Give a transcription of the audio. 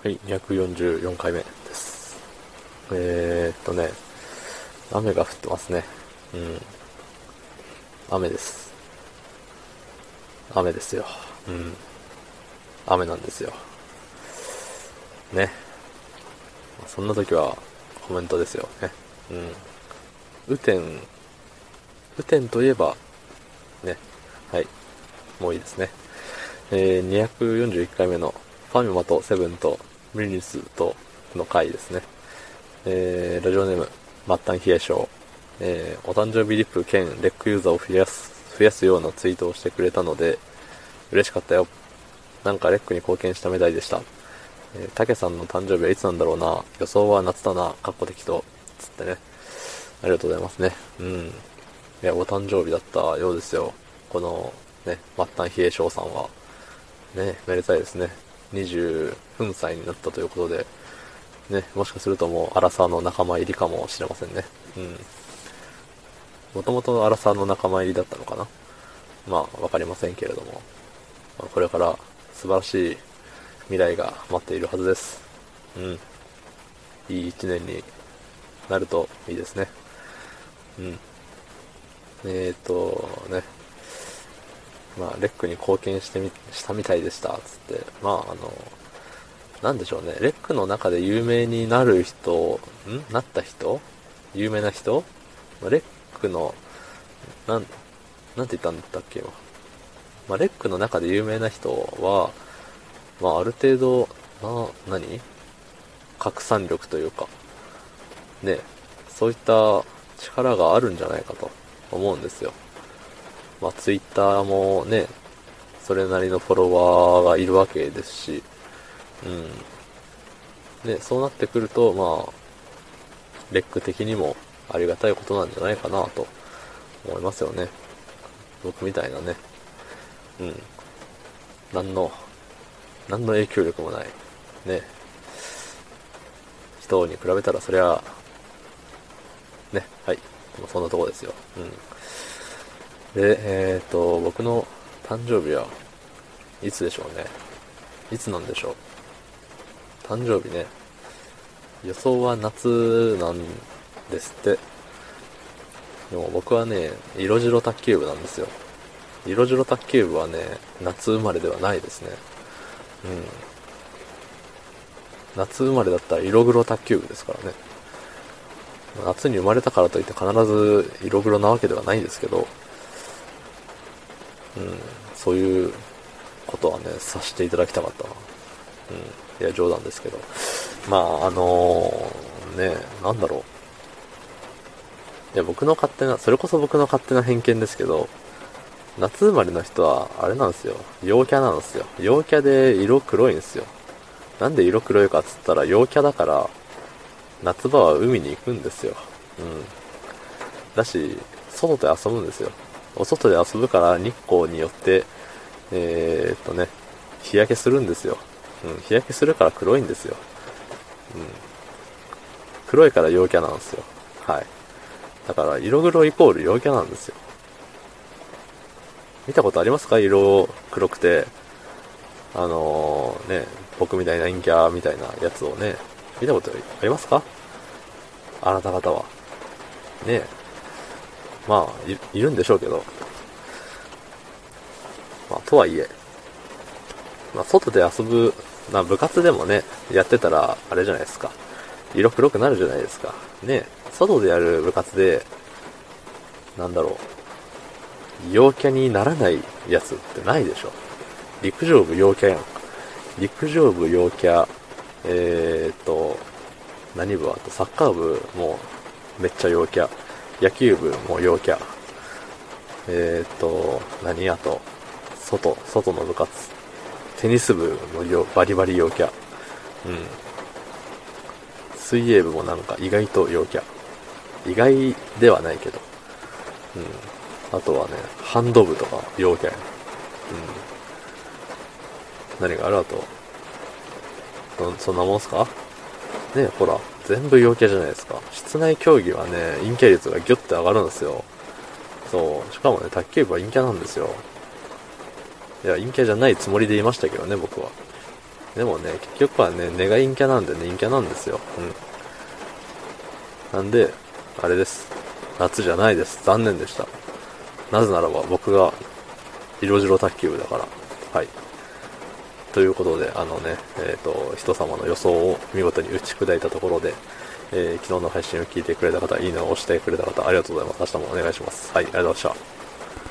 はい、244回目です。えー、っとね、雨が降ってますね。うん。雨です。雨ですよ。うん。雨なんですよ。ね。そんな時はコメントですよね。うん。雨天、雨天といえば、ね。はい。もういいですね。えー、241回目のファミマとセブンとミニスとの回ですね。えー、ラジオネーム、末端冷え性。えー、お誕生日リップ兼レックユーザーを増やす、増やすようなツイートをしてくれたので、嬉しかったよ。なんかレックに貢献したみたいでした。えー、たけさんの誕生日はいつなんだろうな。予想は夏だな。かっこ適当。つってね。ありがとうございますね。うん。いや、お誕生日だったようですよ。この、ね、末端冷え性さんは。ね、めでたいですね。20分歳になったということで、ね、もしかするともう、アラサーの仲間入りかもしれませんね。うん。もともとアラサーの仲間入りだったのかな？まあ、わかりませんけれども、これから素晴らしい未来が待っているはずです。うん。いい一年になるといいですね。うん。えーと、ね。まあ、レックに貢献してみ、したみたいでした、つって。まあ、あの、なんでしょうね。レックの中で有名になる人、ん？なった人？有名な人？レックの、なん、なんて言ったんだっけ？まあ、レックの中で有名な人は、まあ、ある程度、な、何？拡散力というか、ね、そういった力があるんじゃないかと思うんですよ。まあ、ツイッターもね、それなりのフォロワーがいるわけですし、うん。ね、そうなってくると、まあ、レック的にもありがたいことなんじゃないかなと思いますよね。僕みたいなね。うん。何の、何の影響力もない。ね。人に比べたらそりゃ、ね、はい。そんなとこですよ。うん。で、えっ、と、僕の誕生日はいつでしょうね。いつなんでしょう。誕生日ね。予想は夏なんですって。でも僕はね、色白卓球部なんですよ。色白卓球部はね、夏生まれではないですね。うん。夏生まれだったら色黒卓球部ですからね。夏に生まれたからといって必ず色黒なわけではないですけど、うん、そういうことはね、させていただきたかったな。うん。いや、冗談ですけど。まあ、あのね、なんだろう。いや、僕の勝手な、それこそ僕の勝手な偏見ですけど、夏生まれの人は、あれなんですよ。陽キャなんですよ。陽キャで色黒いんですよ。なんで色黒いかっつったら、陽キャだから、夏場は海に行くんですよ。うん。だし、外で遊ぶんですよ。お外で遊ぶから日光によって、えー、っとね、日焼けするんですよ。うん、日焼けするから黒いんですよ。うん。黒いから陽キャなんですよ。はい。だから、色黒イコール陽キャなんですよ。見たことありますか？色黒くて、あのー、ね、僕みたいな陰キャみたいなやつをね、見たことありますか？あなた方は。ねえ。まあい、いるんでしょうけど。まあ、とはいえ、まあ、外で遊ぶ、まあ、部活でもね、やってたら、あれじゃないですか。色黒くなるじゃないですか。ね外でやる部活で、なんだろう。陽キャにならないやつってないでしょ。陸上部陽キャやん。陸上部陽キャ、えーっと、何部はあとサッカー部もめっちゃ陽キャ。野球部も陽キャ。えーっと、何あと、外、外の部活。テニス部もよバリバリ陽キャ。うん。水泳部もなんか意外と陽キャ。意外ではないけど。うん。あとはね、ハンド部とか陽キャや。うん。何がある？あと、そそんなもんすか？ねほら、全部陽キャじゃないですか。室内競技はね、陰キャ率がギュッて上がるんですよ。そう。しかもね、卓球部は陰キャなんですよ。いや、陰キャじゃないつもりでいましたけどね、僕は。でもね、結局はね、根が陰キャなんでね陰キャなんですよ。うん。なんで、あれです。夏じゃないです。残念でした。なぜならば僕が色白卓球部だから。はい。ということで、あのね、えっ、ー、と、人様の予想を見事に打ち砕いたところで、えー、昨日の配信を聞いてくれた方、いいねを押してくれた方、ありがとうございます。明日もお願いします。はい、ありがとうございました。